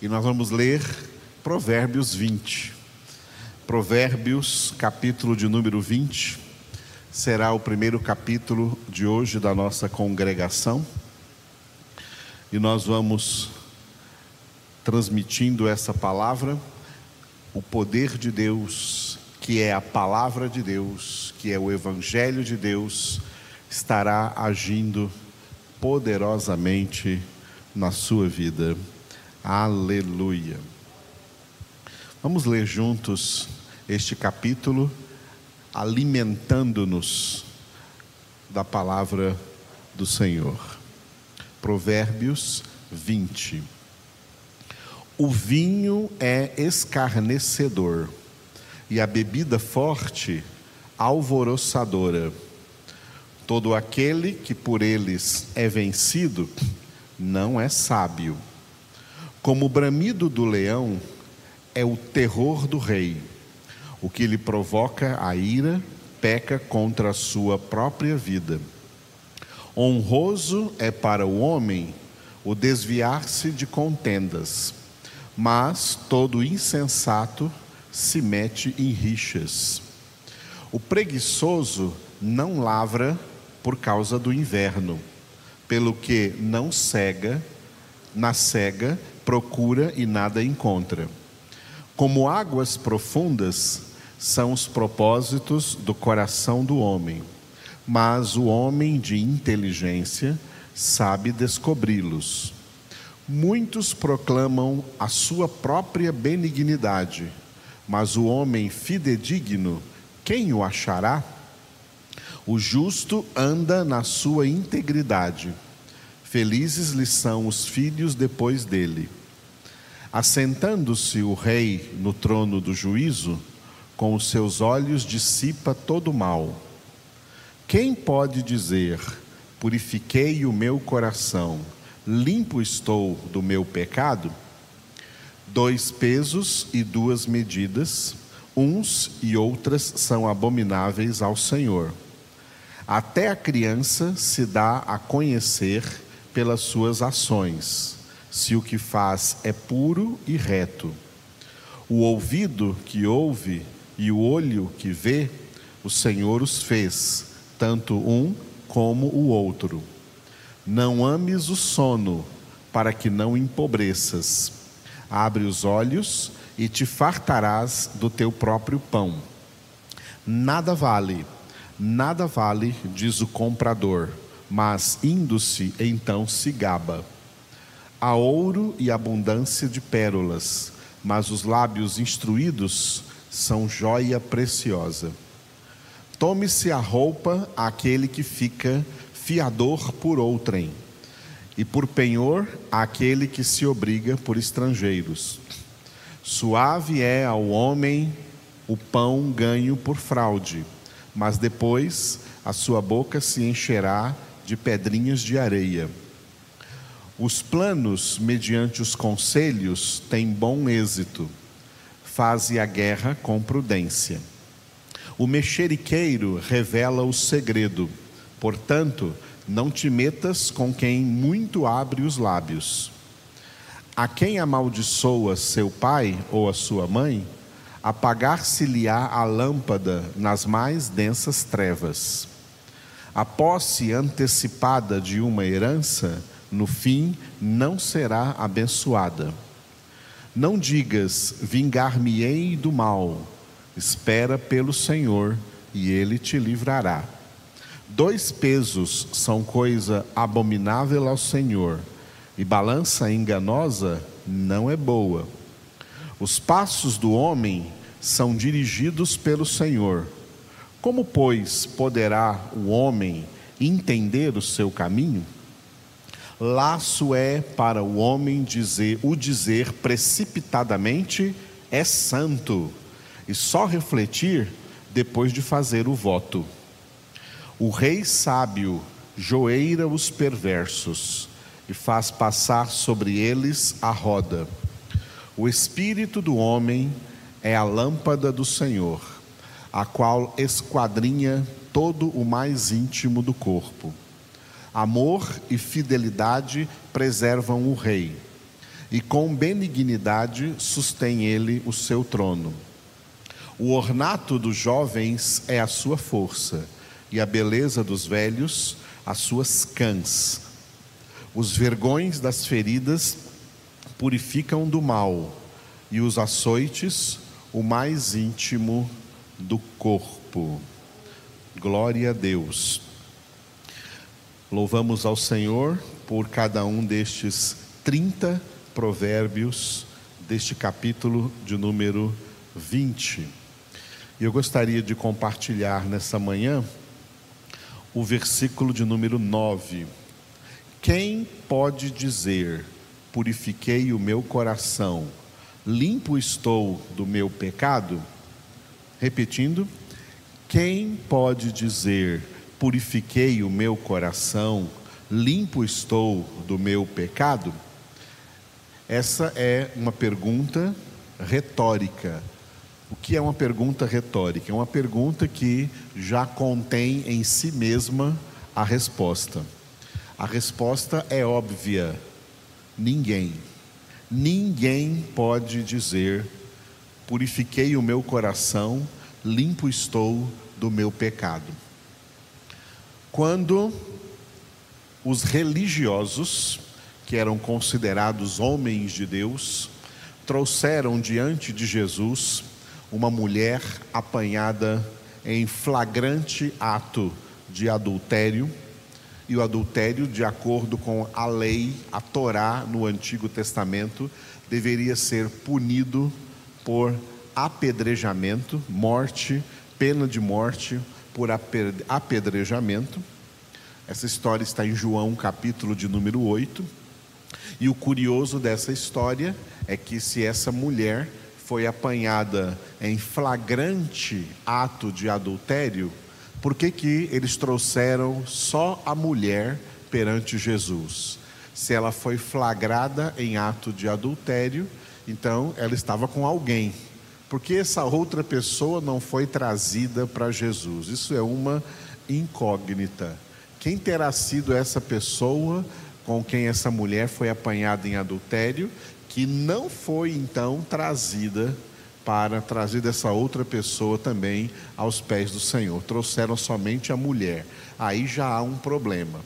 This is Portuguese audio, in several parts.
e nós vamos ler Provérbios 20. Provérbios, capítulo de número 20, será o primeiro capítulo de hoje da nossa congregação. E nós vamos transmitindo essa palavra, o poder de Deus, que é a palavra de Deus, que é o evangelho de Deus, estará agindo poderosamente na sua vida. Aleluia. Vamos ler juntos este capítulo, alimentando-nos da palavra do Senhor. Provérbios 20. O vinho é escarnecedor e a bebida forte alvoroçadora. Todo aquele que por eles é vencido não é sábio. Como o bramido do leão é o terror do rei. O que lhe provoca a ira peca contra a sua própria vida. Honroso é para o homem o desviar-se de contendas, mas todo insensato se mete em rixas. O preguiçoso não lavra por causa do inverno, pelo que não cega, na cega procura e nada encontra. Como águas profundas são os propósitos do coração do homem, mas o homem de inteligência sabe descobri-los. Muitos proclamam a sua própria benignidade, mas o homem fidedigno, quem o achará? O justo anda na sua integridade Felizes lhe são os filhos depois dele. Assentando-se o rei no trono do juízo, com os seus olhos dissipa todo o mal. Quem pode dizer: Purifiquei o meu coração, limpo estou do meu pecado? Dois pesos e duas medidas, uns e outras são abomináveis ao Senhor. Até a criança se dá a conhecer pelas suas ações, se o que faz é puro e reto. O ouvido que ouve e o olho que vê, o Senhor os fez, tanto um como o outro. Não ames o sono, para que não empobreças. Abre os olhos e te fartarás do teu próprio pão. Nada vale, nada vale, diz o comprador mas indo-se então se gaba. Há ouro e abundância de pérolas, mas os lábios instruídos são joia preciosa. Tome-se a roupa àquele que fica fiador por outrem, e por penhor àquele que se obriga por estrangeiros. Suave é ao homem o pão ganho por fraude, mas depois a sua boca se encherá de pedrinhas de areia. Os planos, mediante os conselhos, têm bom êxito. Faze a guerra com prudência. O mexeriqueiro revela o segredo, portanto, não te metas com quem muito abre os lábios. A quem amaldiçoa seu pai ou a sua mãe, apagar-se-lhe-á a lâmpada nas mais densas trevas. A posse antecipada de uma herança, no fim, não será abençoada. Não digas, vingar-me-ei do mal. Espera pelo Senhor e ele te livrará. Dois pesos são coisa abominável ao Senhor, e balança enganosa não é boa. Os passos do homem são dirigidos pelo Senhor como, pois, poderá o homem entender o seu caminho? Laço é para o homem dizer, o dizer precipitadamente é santo, e só refletir depois de fazer o voto. O rei sábio joeira os perversos e faz passar sobre eles a roda. O espírito do homem é a lâmpada do Senhor a qual esquadrinha todo o mais íntimo do corpo. Amor e fidelidade preservam o rei, e com benignidade sustém ele o seu trono. O ornato dos jovens é a sua força, e a beleza dos velhos as suas cãs. Os vergões das feridas purificam do mal, e os açoites o mais íntimo do corpo. Glória a Deus. Louvamos ao Senhor por cada um destes 30 provérbios deste capítulo de número 20. E eu gostaria de compartilhar nessa manhã o versículo de número 9. Quem pode dizer: Purifiquei o meu coração, limpo estou do meu pecado? Repetindo, quem pode dizer: Purifiquei o meu coração, limpo estou do meu pecado? Essa é uma pergunta retórica. O que é uma pergunta retórica? É uma pergunta que já contém em si mesma a resposta. A resposta é óbvia: ninguém. Ninguém pode dizer: purifiquei o meu coração, limpo estou do meu pecado. Quando os religiosos que eram considerados homens de Deus, trouxeram diante de Jesus uma mulher apanhada em flagrante ato de adultério, e o adultério, de acordo com a lei, a Torá no Antigo Testamento, deveria ser punido por apedrejamento, morte, pena de morte por apedrejamento. Essa história está em João, capítulo de número 8. E o curioso dessa história é que se essa mulher foi apanhada em flagrante ato de adultério, por que, que eles trouxeram só a mulher perante Jesus? Se ela foi flagrada em ato de adultério, então ela estava com alguém. Por que essa outra pessoa não foi trazida para Jesus? Isso é uma incógnita. Quem terá sido essa pessoa com quem essa mulher foi apanhada em adultério, que não foi então trazida para trazer essa outra pessoa também aos pés do Senhor. Trouxeram somente a mulher. Aí já há um problema.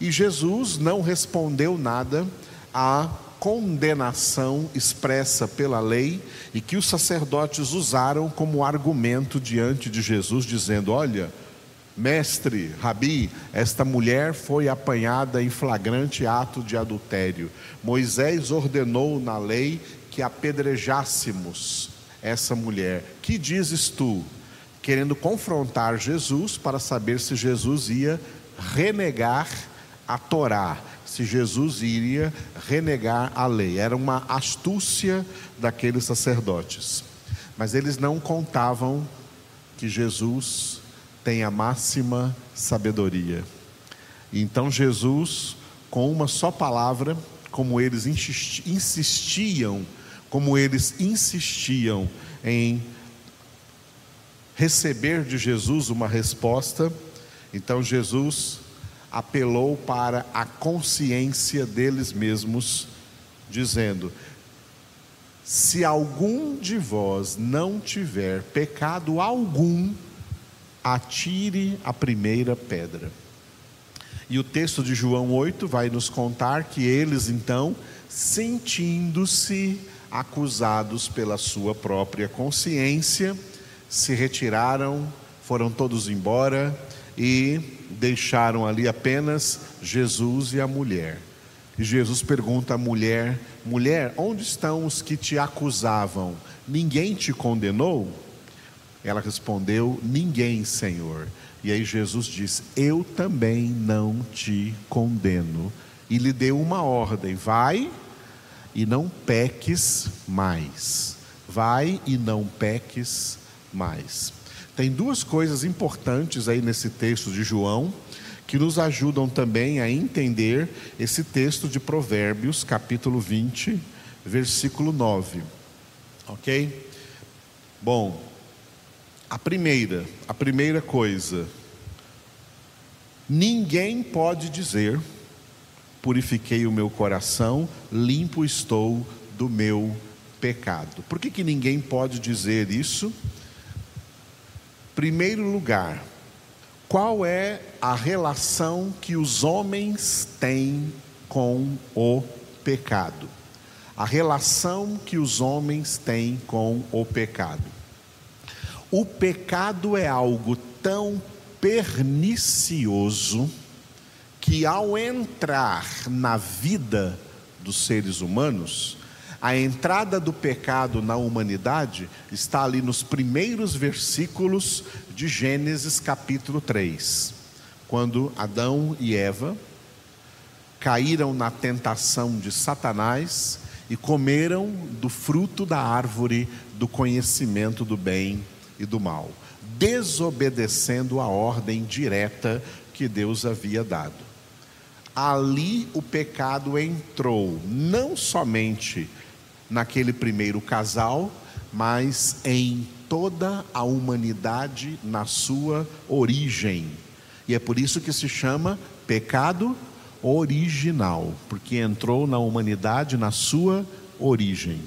E Jesus não respondeu nada à condenação expressa pela lei e que os sacerdotes usaram como argumento diante de Jesus, dizendo: Olha Mestre, Rabi, esta mulher foi apanhada em flagrante ato de adultério. Moisés ordenou na lei que apedrejássemos essa mulher. Que dizes tu? Querendo confrontar Jesus para saber se Jesus ia renegar a Torá, se Jesus iria renegar a lei. Era uma astúcia daqueles sacerdotes. Mas eles não contavam que Jesus tem a máxima sabedoria. Então Jesus, com uma só palavra, como eles insistiam, como eles insistiam em receber de Jesus uma resposta, então Jesus apelou para a consciência deles mesmos, dizendo: Se algum de vós não tiver pecado algum, atire a primeira pedra. E o texto de João 8 vai nos contar que eles então, sentindo-se acusados pela sua própria consciência, se retiraram, foram todos embora e deixaram ali apenas Jesus e a mulher. E Jesus pergunta à mulher: Mulher, onde estão os que te acusavam? Ninguém te condenou? Ela respondeu: Ninguém, Senhor. E aí Jesus diz: Eu também não te condeno. E lhe deu uma ordem: Vai e não peques mais. Vai e não peques mais. Tem duas coisas importantes aí nesse texto de João que nos ajudam também a entender esse texto de Provérbios, capítulo 20, versículo 9. Ok? Bom, a primeira, a primeira coisa, ninguém pode dizer purifiquei o meu coração, limpo estou do meu pecado. Por que, que ninguém pode dizer isso? Primeiro lugar, qual é a relação que os homens têm com o pecado? A relação que os homens têm com o pecado. O pecado é algo tão pernicioso que, ao entrar na vida dos seres humanos, a entrada do pecado na humanidade está ali nos primeiros versículos de Gênesis capítulo 3, quando Adão e Eva caíram na tentação de Satanás e comeram do fruto da árvore do conhecimento do bem e do mal, desobedecendo a ordem direta que Deus havia dado. Ali o pecado entrou, não somente naquele primeiro casal, mas em toda a humanidade na sua origem. E é por isso que se chama pecado original, porque entrou na humanidade na sua origem.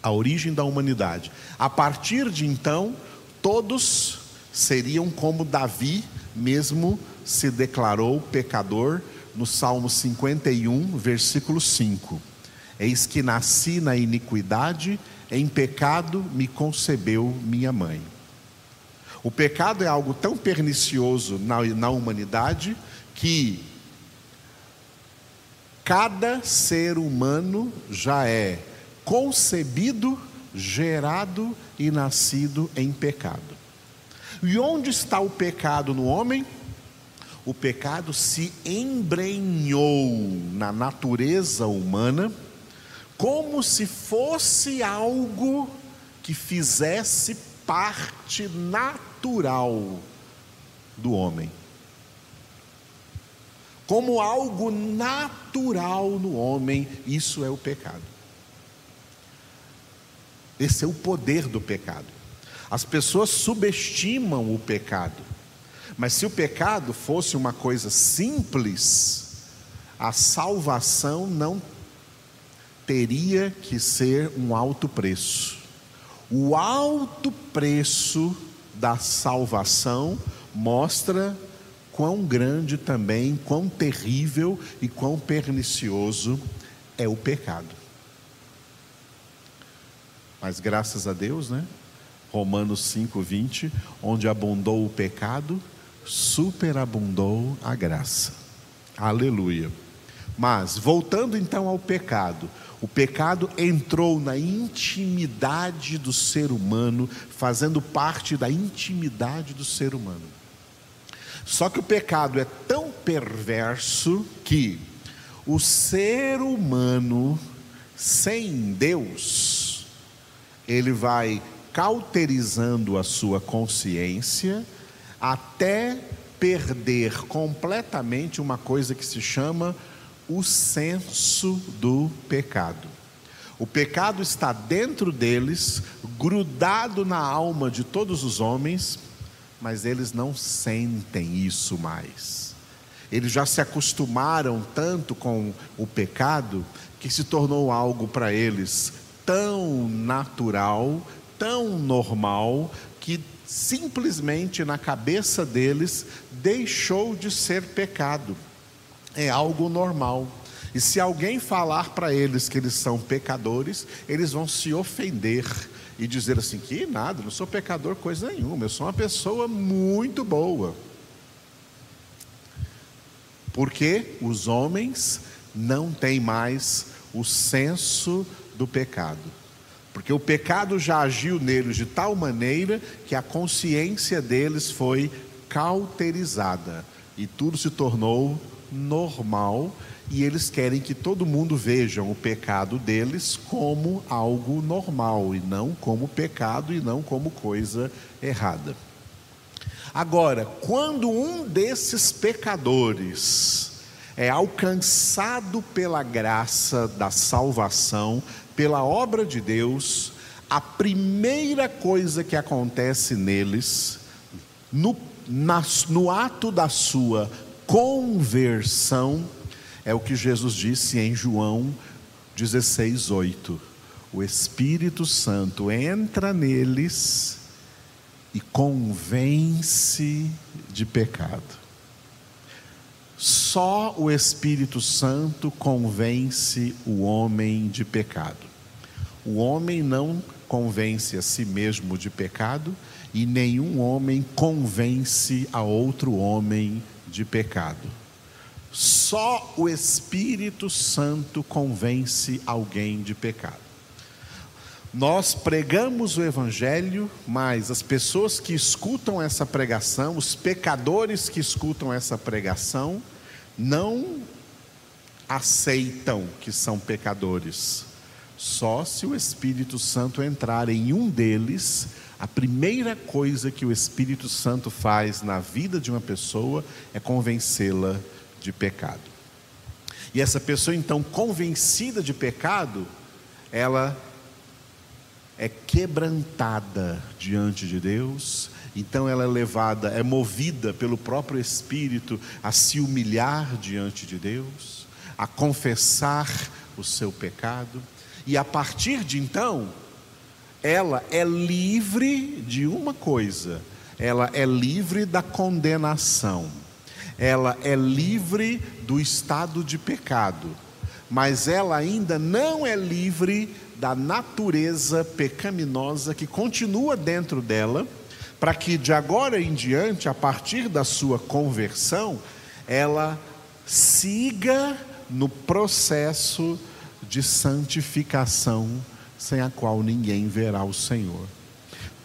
A origem da humanidade. A partir de então, todos seriam como Davi mesmo se declarou pecador no Salmo 51, versículo 5. Eis que nasci na iniquidade em pecado me concebeu minha mãe. O pecado é algo tão pernicioso na, na humanidade que cada ser humano já é concebido, gerado e nascido em pecado. E onde está o pecado no homem? O pecado se embrenhou na natureza humana como se fosse algo que fizesse parte natural do homem. Como algo natural no homem, isso é o pecado. Esse é o poder do pecado. As pessoas subestimam o pecado, mas se o pecado fosse uma coisa simples, a salvação não teria que ser um alto preço. O alto preço da salvação mostra quão grande também, quão terrível e quão pernicioso é o pecado. Mas graças a Deus, né? Romanos 5:20, onde abundou o pecado, superabundou a graça. Aleluia. Mas voltando então ao pecado, o pecado entrou na intimidade do ser humano, fazendo parte da intimidade do ser humano. Só que o pecado é tão perverso que o ser humano sem Deus, ele vai cauterizando a sua consciência até perder completamente uma coisa que se chama o senso do pecado. O pecado está dentro deles, grudado na alma de todos os homens, mas eles não sentem isso mais. Eles já se acostumaram tanto com o pecado que se tornou algo para eles tão natural, tão normal, que simplesmente na cabeça deles deixou de ser pecado é algo normal. E se alguém falar para eles que eles são pecadores, eles vão se ofender e dizer assim: que nada, não sou pecador coisa nenhuma, eu sou uma pessoa muito boa. Porque os homens não têm mais o senso do pecado. Porque o pecado já agiu neles de tal maneira que a consciência deles foi cauterizada e tudo se tornou normal e eles querem que todo mundo veja o pecado deles como algo normal e não como pecado e não como coisa errada. Agora, quando um desses pecadores é alcançado pela graça da salvação, pela obra de Deus, a primeira coisa que acontece neles, no, na, no ato da sua conversão É o que Jesus disse em João 16, 8. O Espírito Santo entra neles e convence de pecado. Só o Espírito Santo convence o homem de pecado. O homem não convence a si mesmo de pecado e nenhum homem convence a outro homem de pecado. Só o Espírito Santo convence alguém de pecado. Nós pregamos o Evangelho, mas as pessoas que escutam essa pregação, os pecadores que escutam essa pregação, não aceitam que são pecadores. Só se o Espírito Santo entrar em um deles, a primeira coisa que o Espírito Santo faz na vida de uma pessoa é convencê-la de pecado. E essa pessoa, então, convencida de pecado, ela é quebrantada diante de Deus, então ela é levada, é movida pelo próprio Espírito a se humilhar diante de Deus, a confessar o seu pecado, e a partir de então, ela é livre de uma coisa, ela é livre da condenação, ela é livre do estado de pecado, mas ela ainda não é livre da natureza pecaminosa que continua dentro dela, para que de agora em diante, a partir da sua conversão, ela siga no processo de santificação, sem a qual ninguém verá o Senhor.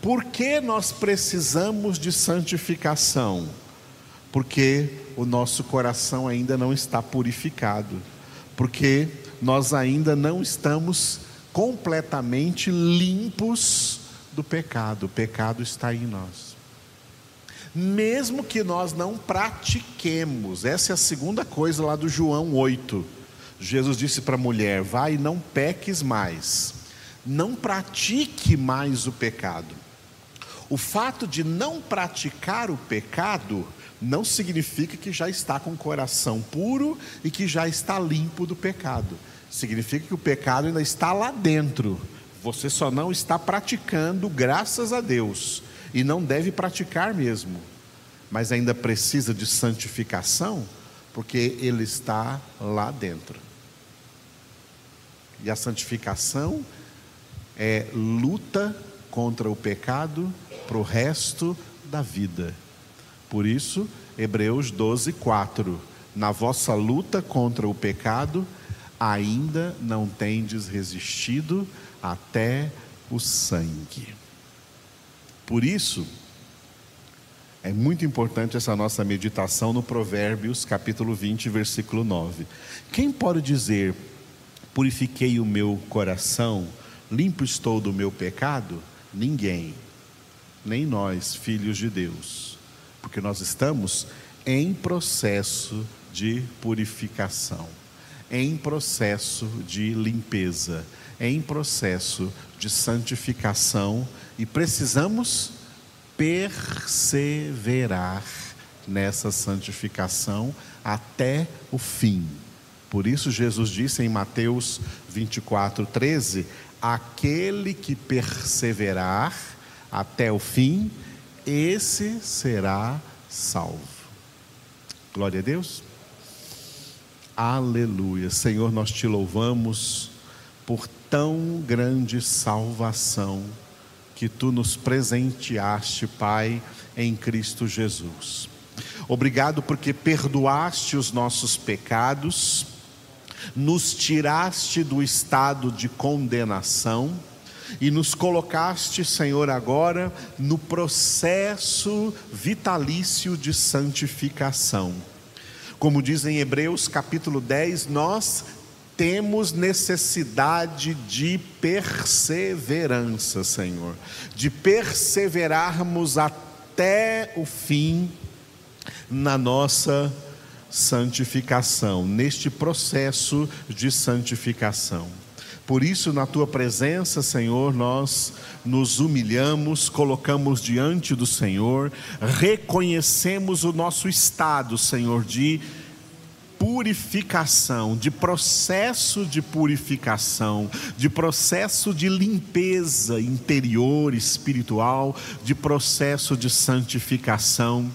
Por que nós precisamos de santificação? Porque o nosso coração ainda não está purificado, porque nós ainda não estamos completamente limpos do pecado. O pecado está em nós. Mesmo que nós não pratiquemos, essa é a segunda coisa lá do João 8. Jesus disse para a mulher: Vai não peques mais, não pratique mais o pecado. O fato de não praticar o pecado não significa que já está com o coração puro e que já está limpo do pecado. Significa que o pecado ainda está lá dentro. Você só não está praticando, graças a Deus, e não deve praticar mesmo. Mas ainda precisa de santificação, porque ele está lá dentro. E a santificação é luta contra o pecado para o resto da vida. Por isso, Hebreus 12, 4. Na vossa luta contra o pecado, ainda não tendes resistido até o sangue. Por isso, é muito importante essa nossa meditação no Provérbios, capítulo 20, versículo 9. Quem pode dizer, purifiquei o meu coração, limpo estou do meu pecado? Ninguém, nem nós, filhos de Deus, porque nós estamos em processo de purificação em processo de limpeza, em processo de santificação e precisamos perseverar nessa santificação até o fim. Por isso, Jesus disse em Mateus 24, 13: Aquele que perseverar até o fim, esse será salvo. Glória a Deus. Aleluia. Senhor, nós te louvamos por tão grande salvação que tu nos presenteaste, Pai, em Cristo Jesus. Obrigado porque perdoaste os nossos pecados, nos tiraste do estado de condenação e nos colocaste, Senhor, agora no processo vitalício de santificação. Como diz em Hebreus capítulo 10, nós temos necessidade de perseverança, Senhor, de perseverarmos até o fim na nossa santificação, neste processo de santificação. Por isso, na tua presença, Senhor, nós nos humilhamos, colocamos diante do Senhor, reconhecemos o nosso estado, Senhor, de purificação, de processo de purificação, de processo de limpeza interior, espiritual, de processo de santificação.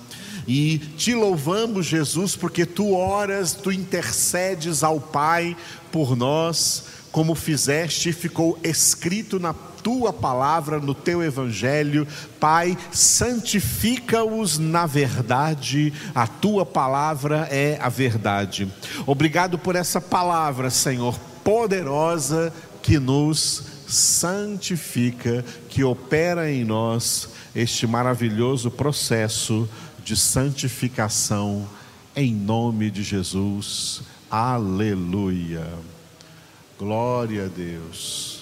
E te louvamos, Jesus, porque tu oras, tu intercedes ao Pai por nós, como fizeste ficou escrito na tua palavra, no teu evangelho. Pai, santifica-os na verdade, a tua palavra é a verdade. Obrigado por essa palavra, Senhor, poderosa que nos santifica, que opera em nós este maravilhoso processo de santificação, em nome de Jesus. Aleluia. Glória a Deus.